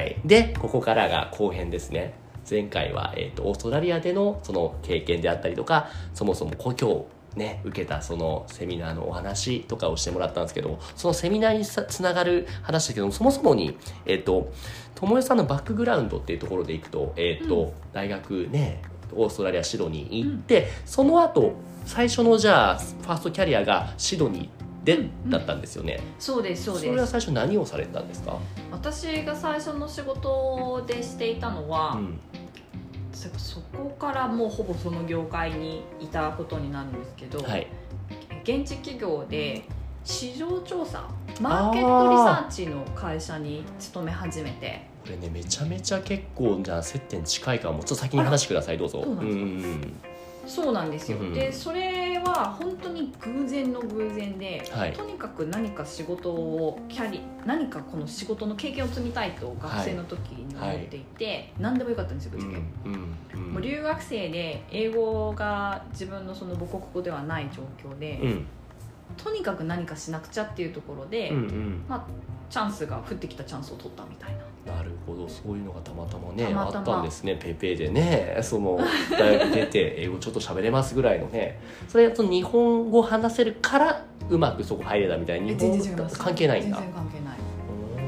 はい、でここからが後編ですね。前回は、えーと、オーストラリアでのその経験であったりとかそもそも故郷ね、受けたそのセミナーのお話とかをしてもらったんですけどそのセミナーにつながる話だけどもそもそもに、えっ、ー、と友よさんのバックグラウンドっていうところでいくと,、えっ、ー、と、うん、大学ねオーストラリアシドニーに行って、うん、その後最初のじゃあファーストキャリアがシドニーでだったんですよね、うん、そうですそうです。それは最初何をされたんですか？私が最初の仕事でしていたのは、うん、そこからもうほぼその業界にいたことになるんですけど、はい、現地企業で市場調査マーケットリサーチの会社に勤め始めて。これねめちゃめちゃ結構じゃあ接点近いからもうちょっと先に話してくださいどうぞ。そうなんですよ、うん、でそれは本当に偶然の偶然で、はい、とにかく何か仕事をキャリ何かこの仕事の経験を積みたいと学生の時に思っていて、はい、何でもよかったんですよぶっちゃけ、うんうん、もう留学生で英語が自分のその母国語ではない状況で、とにかく何かしなくちゃっていうところで、うんうん、まあ、チャンスが降ってきたチャンスを取ったみたいな。なるほど。そういうのがたまたまねあったんですね。ペペでね その大学出て英語ちょっと喋れますぐらいのね。それと日本語話せるからうまくそこ入れたみたいに全然関係ないんだ。全然関係ない。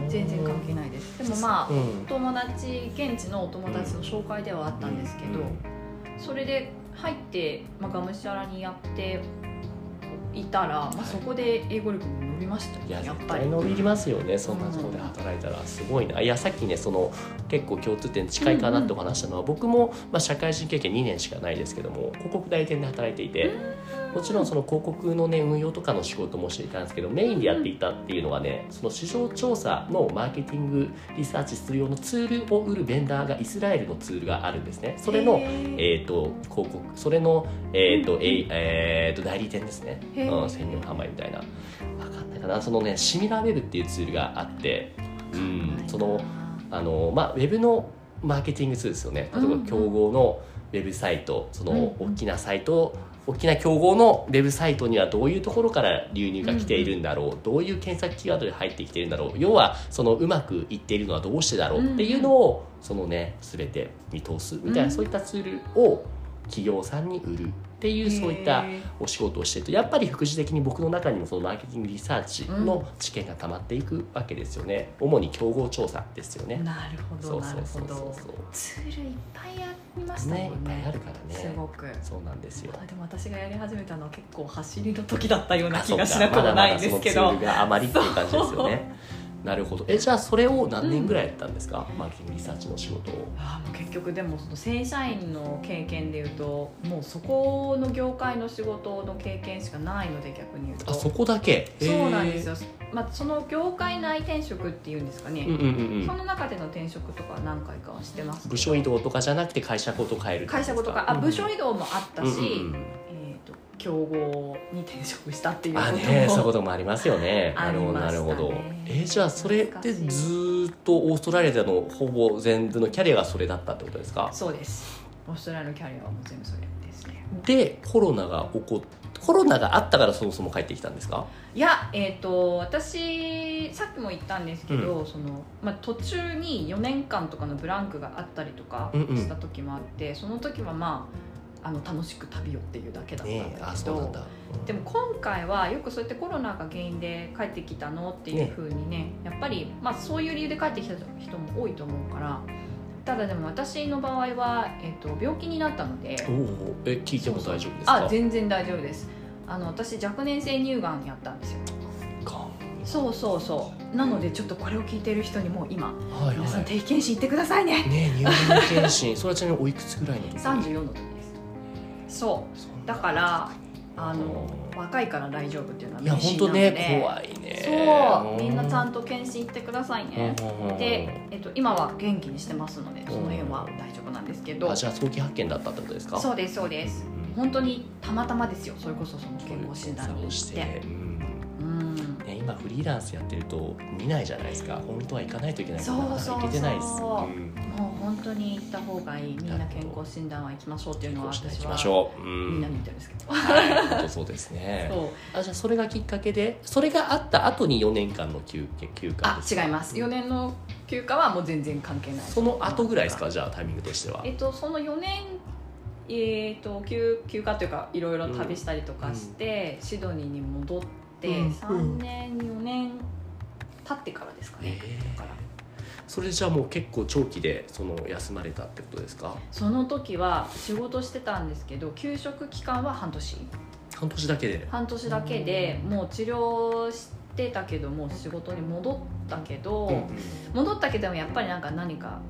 全然関係ないです。でもまあ、うん、友達現地のお友達の紹介ではあったんですけど、うんうん、それで入って、まあ、がむしゃらにやっていたら、まあ、そこで英語力も伸びましたねやっぱり。伸びますよねそんなところで働いたら。すごいな、いやさっきねその結構共通点近いかなってお話したのは、うんうん、僕も、まあ、社会人経験2年しかないですけども広告代理店で働いていて、もちろんその広告のね運用とかの仕事もしていたんですけどメインでやっていたっていうのはねその市場調査のマーケティングリサーチする用のツールを売るベンダーがイスラエルのツールがあるんですね。それの、えーと、広告それの、えーとえーと代理店ですね、うん、専用販売みたいな。分かんないかな。そのねシミラーウェブっていうツールがあってうんそのあのまあウェブのマーケティングツールですよね。例えば競合のウェブサイトその大きなサイト大きな競合のウェブサイトにはどういうところから流入が来ているんだろう、うんうん、どういう検索キーワードで入ってきているんだろう要はそのうまくいっているのはどうしてだろうっていうのを、そのね全て見通すみたいな、そういったツールを企業さんに売るっていうそういったお仕事をしてるとやっぱり副次的に僕の中にもそのマーケティングリサーチの知見がたまっていくわけですよね、主に競合調査ですよね。なるほどなるほど。ツールいっぱいありましたね。いっぱいあるからね。すごく。そうなんですよ。でも私がやり始めたのは結構走りの時だったような気がしなくもないんですけど、ま、だまだそのツールがあまりっていう感じですよねなるほど。えじゃあそれを何年ぐらいやったんですか、うん、マーケティングリサーチの仕事を。結局でもその正社員の経験でいうともうそこの業界の仕事の経験しかないので逆に言うと。あそこだけ？そうなんですよ、まあ、その業界内転職っていうんですかね、うんうんうん、その中での転職とか何回かはしてます部署移動とかじゃなくて会社ごと変える会社ごとかあ部署移動もあったし、うんうんうん競合に転職したっていうこともあ、ね、そういうこともありますよね。なるほどなるほど。えー、じゃあそれでずっとオーストラリアでのほぼ全部のキャリアがそれだったってことですか？そうです。オーストラリアのキャリアはもう全部それですね。でコロナが起こってコロナがあったからそもそも帰ってきたんですか？いや、えーと、私さっきも言ったんですけど、うん、そのまあ、途中に4年間とかのブランクがあったりとかした時もあって、うんうん、その時はまああの楽しく旅をっていうだけだったんだけど、ねうん、でも今回はよくそうやってコロナが原因で帰ってきたのっていうふうにね、ね、やっぱり、まあ、そういう理由で帰ってきた人も多いと思うから。ただでも私の場合は、えーと、病気になったので。え聞いても大丈夫ですか？あ全然大丈夫です。あの私若年性乳がんやったんですよ。そうそうそう。なのでちょっとこれを聞いてる人にも今、はいはい、皆さん定期検診行ってくださいね。ね乳がん検診。それはちなみにおいくつぐらいの時34の時そう。だ。からあの若いから大丈夫っていうのは、本当ね怖いね。そう。みんなちゃんと検診行ってくださいね。で、えっと、今は元気にしてますのでその辺は大丈夫なんですけど。あじゃあ早期発見だったってことですか？そうですそうです、うん、本当にたまたまですよ。それこそその健康診断に行って、今フリーランスやってると見ないじゃないですか。本当は行かないといけないから行けてないです、うん、もう本当に行った方がいい。みんな健康診断は行きましょうっていうのは私はみんなに言ってるんですけど、はい、本当そうですね。あじゃあそれがきっかけでそれがあった後に4年間の休休暇あ違います。4年の休暇はもう全然関係ない。その後ぐらいですか？じゃあタイミングとしては。えっとその4年えーと、休休暇というかいろいろ旅したりとかして、うん、シドニーに戻って、うん、3年4年経ってからですかね、えー、からそれじゃあもう結構長期でその休まれたってことですか？その時は仕事してたんですけど休職期間は半年。半年だけで。半年だけでもう治療してたけども仕事に戻ったけど、うん、戻ったけどもやっぱりなんか何か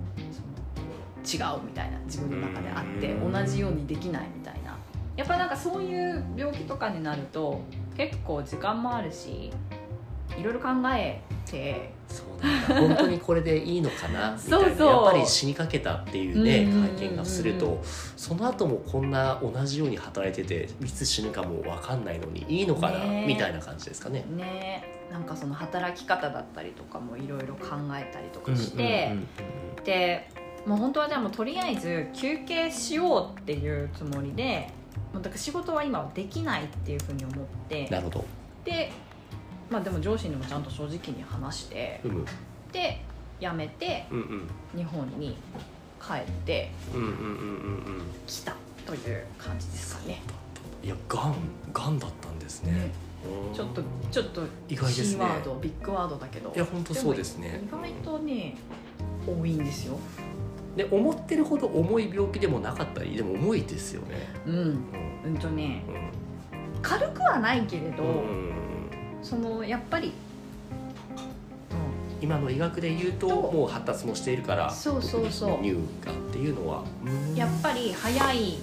違うみたいな自分の中であって同じようにできないみたいな。やっぱなんかそういう病気とかになると結構時間もあるしいろいろ考えて。そうなんだ。本当にこれでいいのかな？みたいな。やっぱり死にかけたっていうね会見がすると。その後もこんな同じように働いてていつ死ぬかも分かんないのにいいのかな、ね、みたいな感じですかね。ねなんかその働き方だったりとかもいろいろ考えたりとかして、でもう本当はじゃあもうとりあえず休憩しようっていうつもりでだから仕事は今はできないっていうふうに思ってなるほど。でまあでも上司にもちゃんと正直に話して、うん、で辞めて、うんうん、日本に帰って来たという感じですかね。いやがんがんだったんですね、ね、ちょっとちょっと意外ですね。ワードビッグワードだけど。いや本当そうですね。意外とね多いんですよで思ってるほど重い病気でもなかったりでも重いですよね。うん、うん、とね、うん、軽くはないけれど、うん、そのやっぱり今の医学で言うともう発達もしているからそうそうそう。乳がんっていうのは。やっぱり早い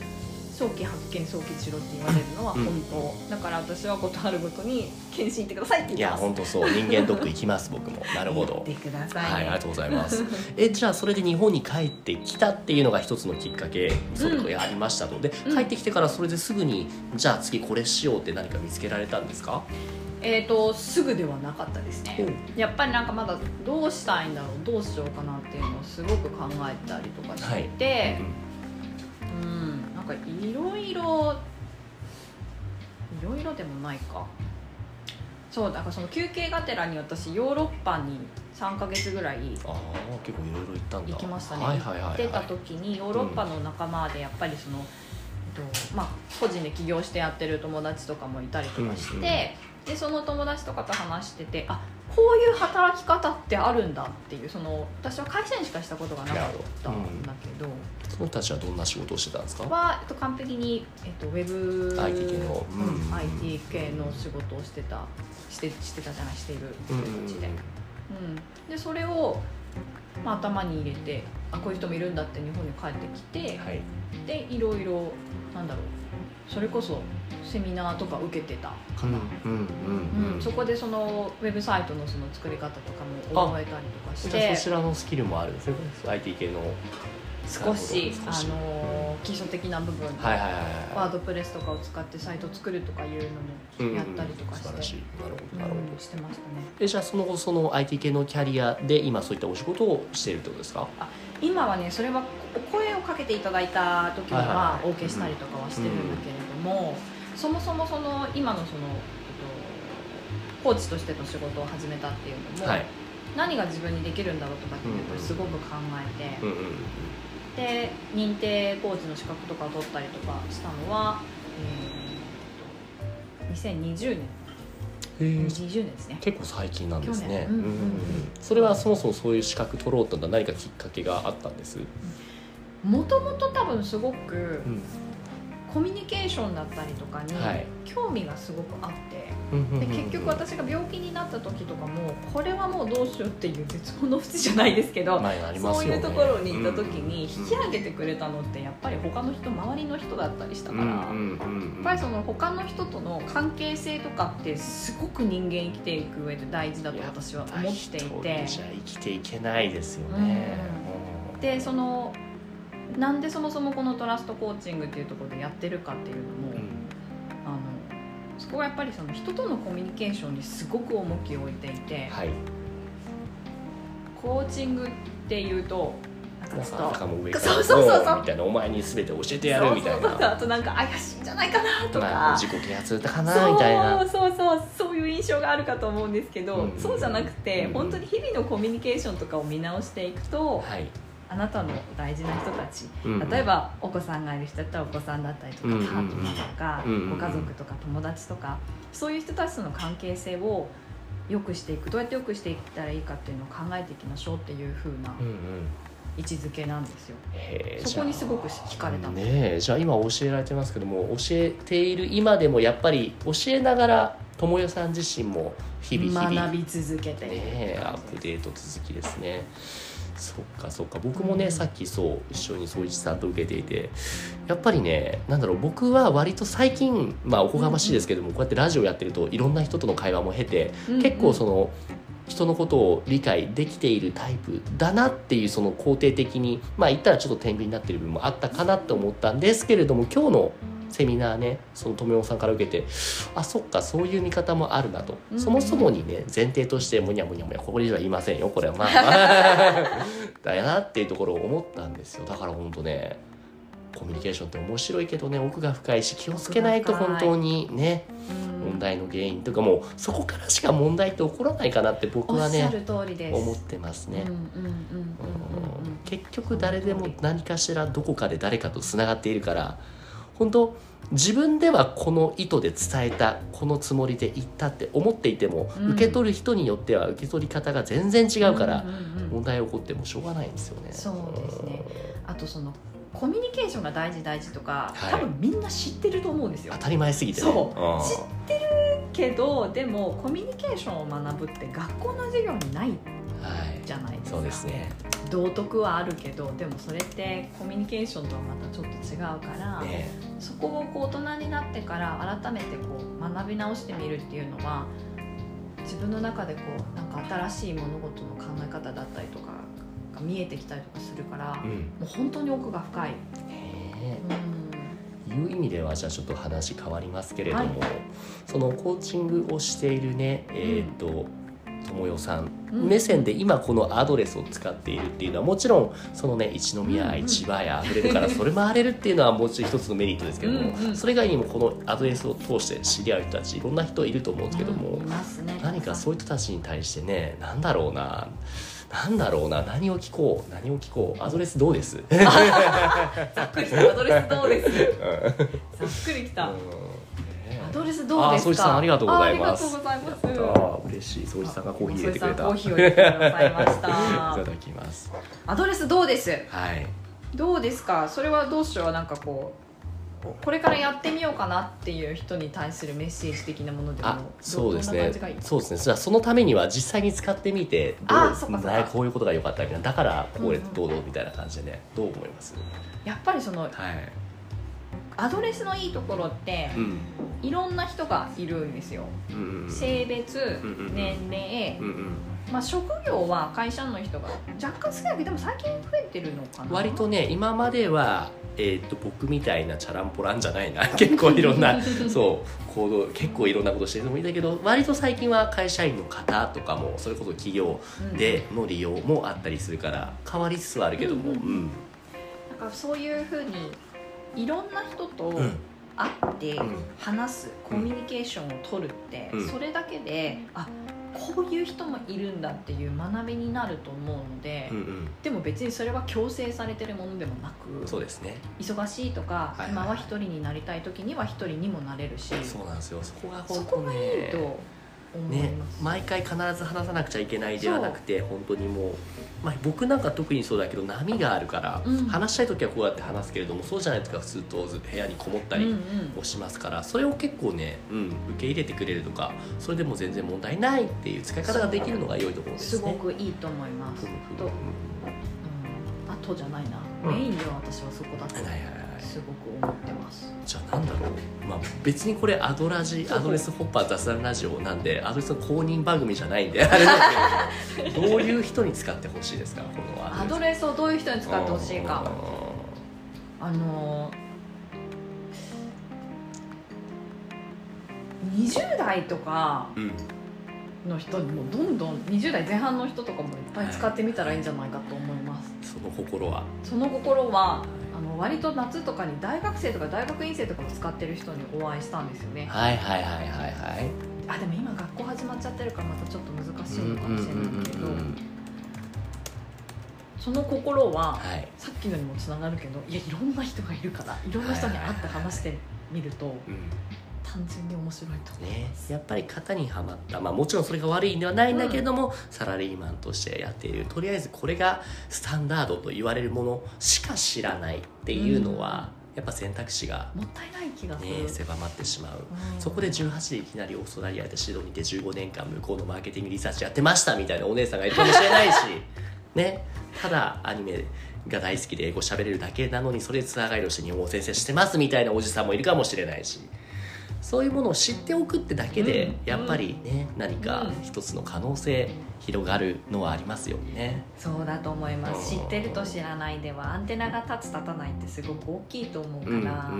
早期発見早期治療って言われるのは本当、うん、だから私はことあるごとに検診行ってくださいって言ってます。いや本当そう。人間ドック行きます僕も。なるほど。行ってください、はい、ありがとうございます。えじゃあそれで日本に帰ってきたっていうのが一つのきっかけそういうことありましたので、うん、帰ってきてからそれですぐにじゃあ次これしようって何か見つけられたんですか？えーと、すぐではなかったですね、やっぱりなんかまだどうしたいんだろうどうしようかなっていうのをすごく考えたりとかしてて、はい。うん、うんかいろいろいろいろでもないか。そうだからその休憩がてらに私ヨーロッパに3か月ぐらいああ結構いろいろ行ったんだ。行きましたね、はいはいはいはい、行ってた時にヨーロッパの仲間でやっぱりその、うん、まあ、個人で起業してやってる友達とかもいたりとかして、うんうん、でその友達とかと話しててあこういう働き方ってあるんだっていうその私は会社員しかしたことがなかったんだけど、うん、その人たちはどんな仕事をしてたんですか？は、えっと、完璧に、えっと、ウェブ IT 系の、うん、IT 系の仕事をしてたしてしてたじゃないしている人たちで、うん。でそれを、まあ、頭に入れてあこういう人もいるんだって日本に帰ってきて、はい、でいろいろなんだろうそれこそセミナーとか受けてた。かな、うんそこでそのウェブサイトのその作り方とかも覚えたりとかして。そちらのスキルもあるんですね。IT 系の。少しあの基礎的な部分。で、はいはいはい。ワードプレスとかを使ってサイト作るとかいうのもやったりとかして、うんうん、素晴らしい。なるほどなるほど、してましたね。えじゃあその後その IT 系のキャリアで今そういったお仕事をしているってことですか？あ今はねそれはお声をかけていただいた時はまあ、お受けしたりとかはしてるんだけれども、うんそもそもその今のその、えっと、コーチとしての仕事を始めたっていうのも、はい、何が自分にできるんだろうとかっていうのをすごく考えて、うんうん、で認定コーチの資格とかを取ったりとかしたのは、えー、2020年20年ですね。結構最近なんですね、うんうんうん、それはそもそもそういう資格取ろうと何かきっかけがあったんです？もともと多分すごく、うんコミュニケーションだったりとかに興味がすごくあって、で結局私が病気になった時とかもこれはもうどうしようっていう絶望の淵じゃないですけど、そういうところにいた時に引き上げてくれたのってやっぱり他の人周りの人だったりしたから、やっぱりその他の人との関係性とかってすごく人間生きていく上で大事だと私は思っていて。じゃ生きていけないですよね。でそのなんでそもそもこのトラストコーチングっていうところでやってるかっていうのも、うん、あのそこはやっぱりその人とのコミュニケーションにすごく重きを置いていて、はい、コーチングっていうとも上からそうそうそうそう。みたいなお前に全て教えてやるみたいな。あとなんか怪しいんじゃないかなとか。自己啓発かなみたいな。そうそうそう。そういう印象があるかと思うんですけど、うん、そうじゃなくて、うん、本当に日々のコミュニケーションとかを見直していくと、はい、あなたの大事な人たち、うん、例えばお子さんがいる人だったらお子さんだったりとか、パートナーとか、ご家族とか友達とかそういう人たちとの関係性を良くしていくどうやって良くしていったらいいかっていうのを考えていきましょうっていうふうな位置づけなんですよ。そこにすごく惹かれた。ねじゃあ今教えられてますけども教えている今でもやっぱり教えながら智代さん自身も日々日々学び続けて。ねアップデート続きですね。そっかそっか。僕もね、うん、さっきそう一緒に総一さんと受けていてやっぱりねなんだろう僕は割と最近まあおこがましいですけども、うん、こうやってラジオやってるといろんな人との会話も経て、うん、結構その人のことを理解できているタイプだなっていうその肯定的にまあ言ったらちょっと天秤になってる部分もあったかなと思ったんですけれども今日のセミナーねその富雄さんから受けてあそっかそういう見方もあるなと、うん、そもそもにね前提としてむにゃむにゃむにゃここでは言いませんよこれは。ま あ だよなっていうところを思ったんですよ。だから本当ねコミュニケーションって面白いけどね奥が深いし気をつけないと本当にね、問題の原因とかもうそこからしか問題って起こらないかなって僕はね思ってますね。結局誰でも何かしらどこかで誰かとつながっているから本当自分ではこの意図で伝えたこのつもりで言ったって思っていても、うん、受け取る人によっては受け取り方が全然違うから問題起こってもしょうがないんですよね。そうですね。あとそのコミュニケーションが大事大事とか、はい、多分みんな知ってると思うんですよ。当たり前すぎて、ね、そう。知ってるけどでもコミュニケーションを学ぶって学校の授業にないじゃないですか、はい、そうですね。道徳はあるけどでもそれってコミュニケーションとはまたちょっと違うから、ね、そこをこう大人になってから改めてこう学び直してみるっていうのは自分の中でこうなんか新しい物事の考え方だったりとかが見えてきたりとかするから、うん、もう本当に奥が深い。うん、いう意味ではじゃあちょっと話変わりますけれども、はい、そのコーチングをしているねえっ、ー、と、うん智代さん目線で今このアドレスを使っているっていうのはもちろんそのね一宮愛千葉や溢れるからそれ回れるっていうのはもう一つのメリットですけどもそれ以外にもこのアドレスを通して知り合う人たちいろんな人いると思うんですけども何かそういう人たちに対してね何だろうななんだろうな何を聞こう何を聞こうアドレスどうです？ざっくりしたアドレスどうです？ざっくりきた、アドレスどうですか。さんありがとうございます。ありがとうございます。嬉しい。総一さんがコーヒー入れてくれた。コーヒーを入れてくださいました。いただきます。アドレスどうです？はい。どうですか？それはどうしよう？なんかこう。これからやってみようかなっていう人に対するメッセージ的なものでもそうですねそうですねじゃそのためには実際に使ってみてどうそこういうことが良かったみたいなだからこれどうどうみたいな感じでね、どう思います？やっぱりその、はい、アドレスのいいところって、うん、いろんな人がいるんですよ、うん。うん、性別、うん。うん、年齢、うん。うん。まあ、職業は会社の人が若干少ないけどでも最近増えてるのかな。割とね今までは、えーと、僕みたいなチャランポランじゃないな。結構いろんな そう行動結構いろんなことしてる人もいたけど割と最近は会社員の方とかもそれこそ企業での利用もあったりするから変わりつつはあるけども、うん、うん、なんかそういうふうにいろんな人と会って話す、コミュニケーションを取るって、それだけであこういう人もいるんだっていう学びになると思うので、うんうん、でも別にそれは強制されてるものでもなくそうですね。忙しいとか、はいはい、今は一人になりたい時には一人にもなれるしそうなんですよ。そこがね、そこがいいとね、毎回必ず話さなくちゃいけないではなくて本当にもう、まあ、僕なんか特にそうだけど波があるから、うん、話したい時はこうやって話すけれどもそうじゃない時は普通と部屋にこもったりをしますから、うん。うん、それを結構ね、うん、受け入れてくれるとかそれでも全然問題ないっていう使い方ができるのが良いところですね。すごくいいと思います。と、うん、あとじゃないな、メインでは私はそこだと。はいはいはいすごく思ってます。じゃあなんだろう、まあ、別にこれアドラジアドレスホッパー雑談ラジオなんでアドレスの公認番組じゃないんであれだけど。どういう人に使ってほしいですか？このアドレス。をどういう人に使ってほしいか。あの20代とかの人にもどんどん20代前半の人とかもいっぱい使ってみたらいいんじゃないかと思います、その心は。その心はあの割と夏とかに大学生とか大学院生とかも使ってる人にお会いしたんですよね。はいはいはいはいはい。あでも今学校始まっちゃってるからまたちょっと難しいのかもしれないけど、その心は、はい、さっきのにもつながるけどいやいろんな人がいるからいろんな人に会って話してみると、単純に面白いとね。やっぱり型にはまった。まあもちろんそれが悪いんではないんだけども、うん、サラリーマンとしてやっている。とりあえずこれがスタンダードと言われるものしか知らないっていうのは、うん。やっぱ選択肢が、もったいない気がする、ね、狭まってしまう、うん、そこで18でいきなりオーストラリアでシドニーで15年間向こうのマーケティングリサーチやってましたみたいなお姉さんがいるかもしれないし。ね。ただアニメが大好きで英語喋れるだけなのにそれでツアーガイドして日本語先生してますみたいなおじさんもいるかもしれないしそういうものを知っておくってだけで、やっぱりね、何か一つの可能性広がるのはありますよね。そうだと思います。知ってると知らないではアンテナが立つ立たないってすごく大きいと思うから、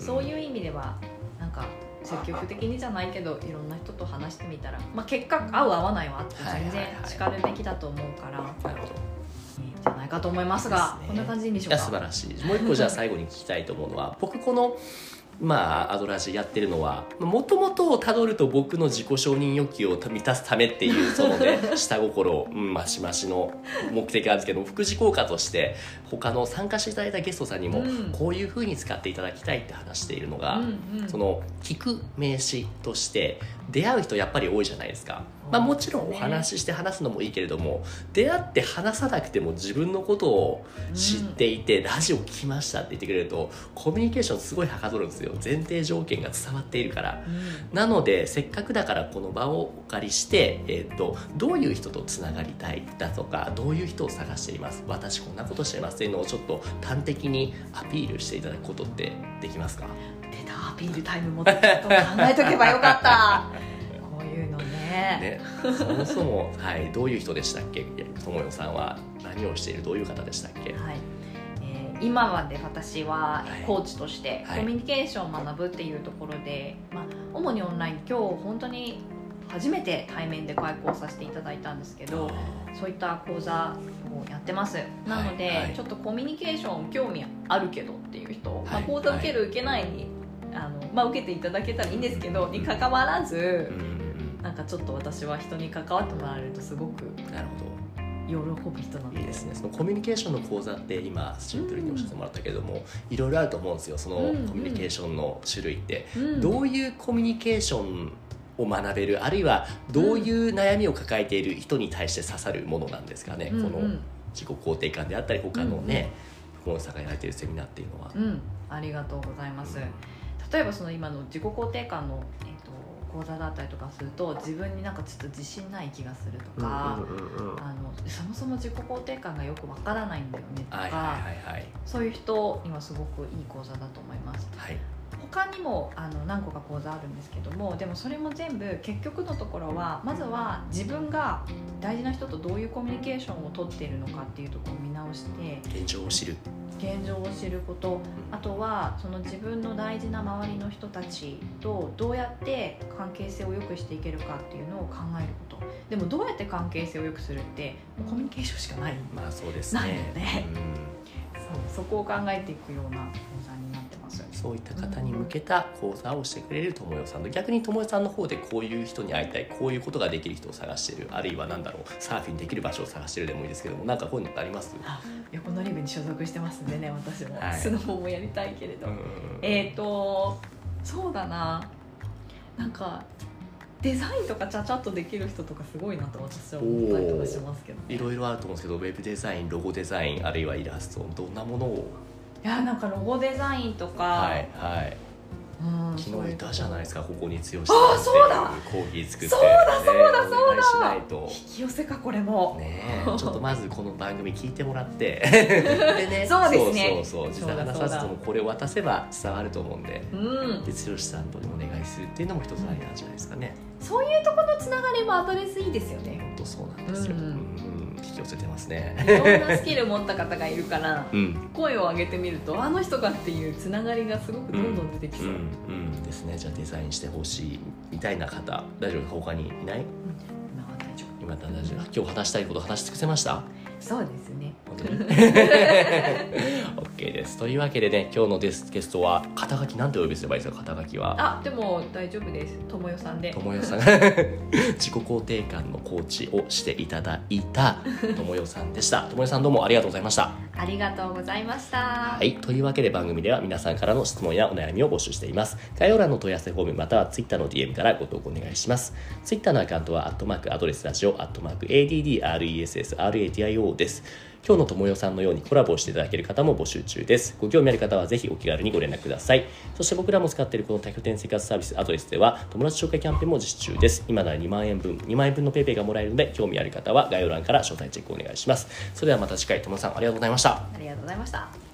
そういう意味ではなんか積極的にじゃないけどいろんな人と話してみたら、まあ、結果合う合わないはあって全然叱るべきだと思うから。なるほど。いいんじゃないかと思いますが、ね、こんな感じでしょうか。素晴らしい。もう一個じゃあ最後に聞きたいと思うのは僕このまあ、アドラージやってるのはもともとたどると僕の自己承認欲求を満たすためっていうそのね 下心、うん、マシマシの目的なんですけど副次効果として他の参加していただいたゲストさんにもこういうふうに使っていただきたいって話しているのが、うんうん、その聞く名詞として出会う人やっぱり多いじゃないですか。まあ、もちろんお話しして話すのもいいけれども、出会って話さなくても自分のことを知っていて、ラジオ聞きましたって言ってくれるとコミュニケーションすごいはかどるんですよ。前提条件が伝わっているから、なのでせっかくだからこの場をお借りして、えーと、どういう人とつながりたいだとかどういう人を探しています？私こんなことしてますっていうのをちょっと端的にアピールしていただくことってできますか？出たアピールタイムもっと考えとけばよかった ね。そもそも、はい、どういう人でしたっけ？友よさんは何をしている？どういう方でしたっけ、はい。えー、今まで私はコーチとしてコミュニケーションを学ぶっていうところで、まあ、主にオンライン今日本当に初めて対面で開講させていただいたんですけどそういった講座をやってます。なので、はいはい、ちょっとコミュニケーション興味あるけどっていう人、はい、まあ、講座受ける、受けないにあの、まあ、受けていただけたらいいんですけどにかかわらず、うんなんかちょっと私は人に関わってもらえるとすごくなるほど。喜ぶ人なんで。いいですね。そのコミュニケーションの講座って今シンプルにおっしゃってもらったけども、うん、いろいろあると思うんですよ。そのコミュニケーションの種類って、うん、どういうコミュニケーションを学べる？あるいはどういう悩みを抱えている人に対して刺さるものなんですかね、うん、この自己肯定感であったり他のね、うん、本さがやられているセミナーっていうのは、うん、ありがとうございます、例えばその今の自己肯定感の、え講座だったりとかすると自分になんかちょっと自信ない気がするとか、あのそもそも自己肯定感がよくわからないんだよねとか、そういう人にはすごくいい講座だと思います。はい他にもあの何個か講座あるんですけどもでもそれも全部結局のところはまずは自分が大事な人とどういうコミュニケーションをとっているのかっていうところを見直して現状を知る。現状を知ること。あとはその自分の大事な周りの人たちとどうやって関係性を良くしていけるかっていうのを考えること。でもどうやって関係性を良くするってコミュニケーションしかない。まあそうですね。ないよね、そうそこを考えていくような講座にそういった方に向けた講座をしてくれる友よさんと逆に友よさんの方でこういう人に会いたいこういうことができる人を探してるあるいは何だろうサーフィンできる場所を探してるでもいいですけどもなんかこういうのってあります横のリブに所属してますんでね私も、はい、スノボもやりたいけれど、えっ、ー、とそうだな。なんかデザインとかちゃちゃっとできる人とかすごいなと私は思ったりとかしますけど、ね、いろいろあると思うんですけどウェブデザインロゴデザインあるいはイラストどんなものをいやなんかロゴデザインとか。はいはい。昨日いたじゃないですかここに強しあそうだ。コーヒー作って。そうだそうだそうだ、しないと。引き寄せかこれも。ねちょっとまずこの番組聞いてもらって。でねそうですね。そうそうそう。実はなさずともこれを渡せば伝わると思うんで、うん、で剛さんとお願いするっていうのも一つありなんじゃないですかね、そういうところのつながりもアドレスいいですよね。当そうなんですよ、うん、寄せてますね。いろんなスキル持った方がいるから、うん、声を上げてみるとあの人がっていうつながりがすごくどんどん出てきそう、うん、うんですね。じゃあデザインしてほしいみたいな方大丈夫他にいない、今は大丈夫。今大丈夫。今日話したいこと話し尽くせました？そうですね。OK です。というわけでね今日のゲストは肩書きなんてお呼びすればいいですか？肩書きは。あでも大丈夫です。ともよさんで。ともよさん。自己肯定感のコーチをしていただいたともよさんでした。ともよさんどうもありがとうございました。ありがとうございました。はい。というわけで番組では皆さんからの質問やお悩みを募集しています。概要欄の問い合わせフォームまたは Twitter の DM からご投稿お願いします。Twitter のアカウントはアットマークアドレスラジオアットマーク要です今日のともよさんのようにコラボをしていただける方も募集中です。ご興味ある方はぜひお気軽にご連絡ください。そして僕らも使っているこの多拠点生活サービスアドレスでは友達紹介キャンペーンも実施中です。今なら2万円分、2万円分の PayPay がもらえるので興味ある方は概要欄から招待チェックお願いします。それではまた次回、ともさんありがとうございました。ありがとうございました。